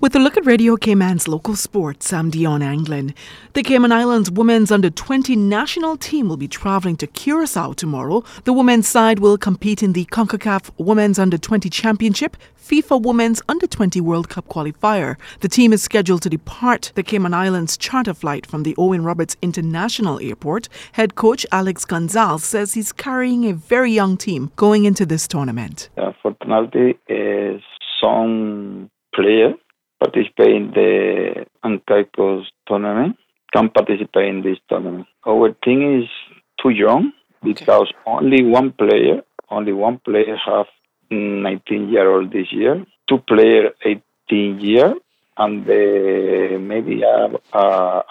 With a look at Radio Cayman's local sports, I'm Dion Anglin. The Cayman Islands women's under 20 national team will be traveling to Curacao tomorrow. The women's side will compete in the CONCACAF Women's Under 20 Championship, FIFA Women's Under 20 World Cup qualifier. The team is scheduled to depart the Cayman Islands charter flight from the Owen Roberts International Airport. Head coach Alex Gonzalez says he's carrying a very young team going into this tournament. Fortunately, uh, some players participate in the Ancaicos tournament can participate in this tournament. Our team is too young because okay. only one player, only one player have 19 year old this year, two player 18 year, and the, maybe uh, uh,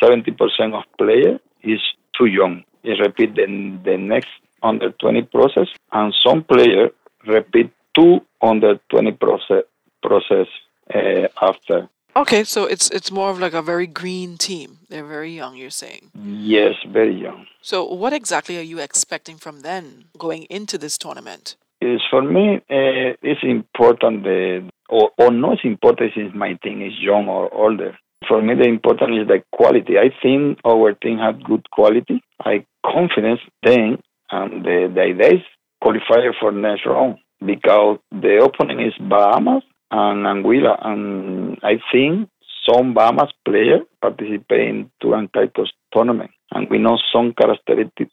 70% of player is too young. It repeat the, the next under 20 process, and some player repeat two under 20 process process uh, after. Okay, so it's it's more of like a very green team. They're very young. You're saying. Yes, very young. So, what exactly are you expecting from them going into this tournament? Is for me, uh, it's important. The or, or not important since my team is young or older. For me, the important is the quality. I think our team has good quality. I confidence them, and the, the idea is qualify for next round because the opening is Bahamas and Anguilla. And I think some Bahamas players participate in Turks and Caicos tournament. And we know some characteristics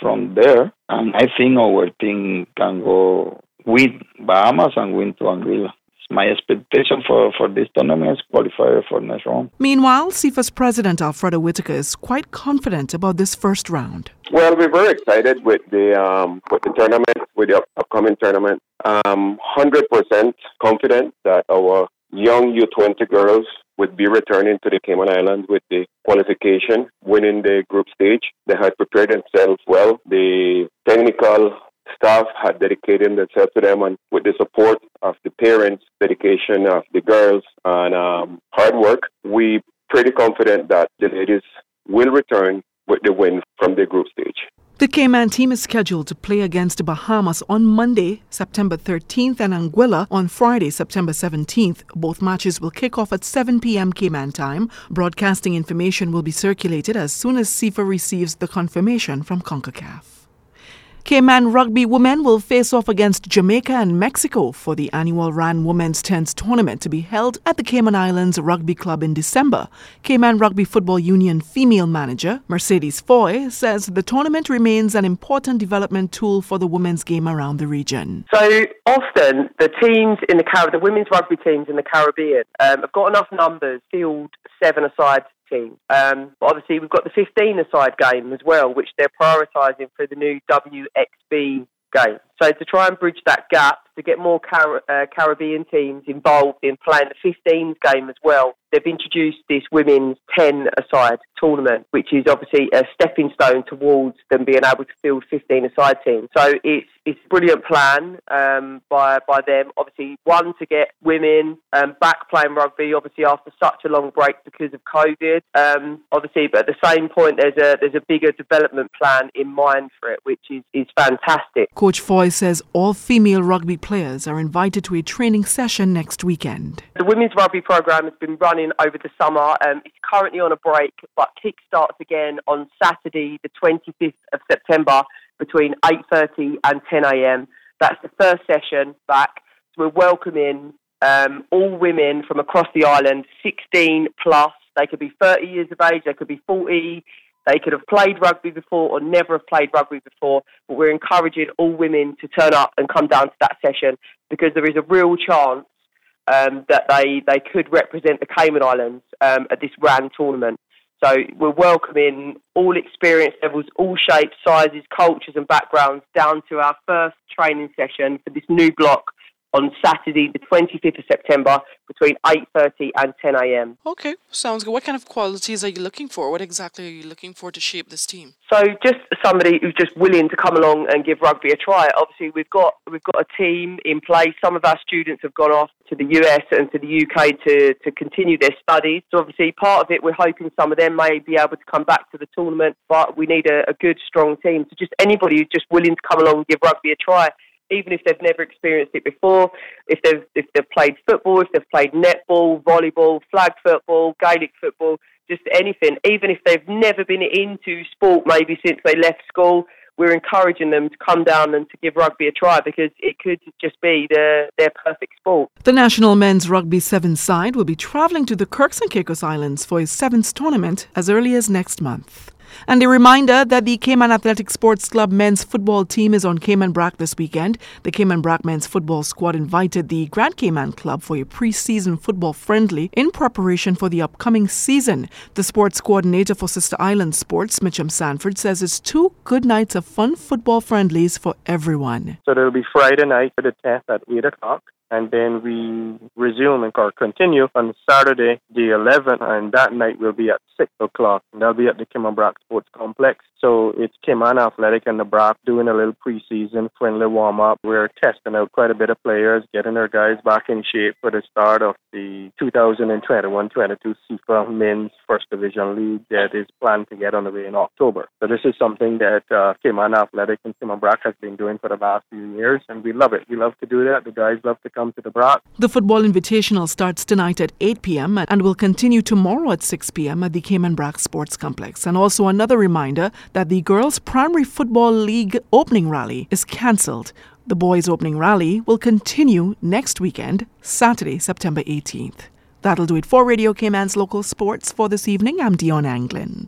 from there. And I think our team can go win Bahamas and win to Anguilla my expectation for, for this tournament is qualifier for next round. Meanwhile, CIFA's president Alfredo Whitaker is quite confident about this first round. Well, we're very excited with the um, with the tournament, with the upcoming tournament. Um, 100% confident that our young U20 girls would be returning to the Cayman Islands with the qualification, winning the group stage. They had prepared themselves well. The technical staff had dedicated themselves to them, and with the support of the parents, dedication of the girls, and um, hard work, we pretty confident that the ladies will return with the win from the group stage. The Cayman team is scheduled to play against the Bahamas on Monday, September 13th, and Anguilla on Friday, September 17th. Both matches will kick off at 7 p.m. Cayman time. Broadcasting information will be circulated as soon as CIFA receives the confirmation from CONCACAF. Cayman rugby women will face off against Jamaica and Mexico for the annual RAN Women's Tens tournament to be held at the Cayman Islands Rugby Club in December. Cayman Rugby Football Union female manager Mercedes Foy says the tournament remains an important development tool for the women's game around the region. So often the teams in the Caribbean, the women's rugby teams in the Caribbean, um, have got enough numbers, field seven aside team. Um, but obviously, we've got the 15 aside game as well, which they're prioritising for the new WXV game. So to try and bridge that gap, to get more Car- uh, Caribbean teams involved in playing the 15s game as well, they've introduced this women's 10 aside tournament, which is obviously a stepping stone towards them being able to field 15 aside teams. So it's it's a brilliant plan um, by by them. Obviously, one to get women um, back playing rugby, obviously after such a long break because of COVID. Um, obviously, but at the same point, there's a there's a bigger development plan in mind for it, which is is fantastic. Coach Foy says all female rugby players are invited to a training session next weekend. The women's rugby program has been running over the summer. Um, it's currently on a break, but kick starts again on Saturday, the 25th of September, between 8:30 and 10 a.m. That's the first session back. So we're welcoming um, all women from across the island, 16 plus. They could be 30 years of age, they could be 40, they could have played rugby before or never have played rugby before, but we're encouraging all women to turn up and come down to that session because there is a real chance um, that they, they could represent the Cayman Islands um, at this RAN tournament. So we're welcoming all experience levels, all shapes, sizes, cultures, and backgrounds down to our first training session for this new block on Saturday, the 25th of September, between 8.30 and 10 a.m. Okay, sounds good. What kind of qualities are you looking for? What exactly are you looking for to shape this team? So just somebody who's just willing to come along and give rugby a try. Obviously, we've got we've got a team in place. Some of our students have gone off to the US and to the UK to, to continue their studies. So obviously, part of it, we're hoping some of them may be able to come back to the tournament, but we need a, a good, strong team. So just anybody who's just willing to come along and give rugby a try even if they've never experienced it before. If they've if they've played football, if they've played netball, volleyball, flag football, Gaelic football, just anything. Even if they've never been into sport, maybe since they left school, we're encouraging them to come down and to give rugby a try because it could just be the, their perfect sport. The national men's rugby sevens side will be travelling to the Turks and Caicos Islands for its sevens tournament as early as next month. And a reminder that the Cayman Athletic Sports Club men's football team is on Cayman Brac this weekend. The Cayman Brac men's football squad invited the Grand Cayman Club for a pre-season football friendly in preparation for the upcoming season. The sports coordinator for Sister Island Sports, Mitchum Sanford, says it's two good nights of fun football friendlies for everyone. So there will be Friday night for the 10th at 8 o'clock and then we resume or continue on Saturday, the 11th, and that night will be at 6 o'clock. And that'll be at the Cayman Brac Sports Complex. So it's Cayman Athletic and the Brac doing a little preseason friendly warm up. We're testing out quite a bit of players, getting our guys back in shape for the start of the 2021-22 CIFA Men's First Division League that is planned to get underway in October. So this is something that uh, Cayman Athletic and Cayman Brac has been doing for the last few years, and we love it. We love to do that. The guys love to come to the. The football invitational starts tonight at 8 p.m. and will continue tomorrow at 6 p.m. at the Cayman Brac Sports Complex. And also another reminder that the Girls Primary Football League opening rally is cancelled. The boys' opening rally will continue next weekend, Saturday, September 18th. That'll do it for Radio Cayman's local sports for this evening. I'm Dion Anglin.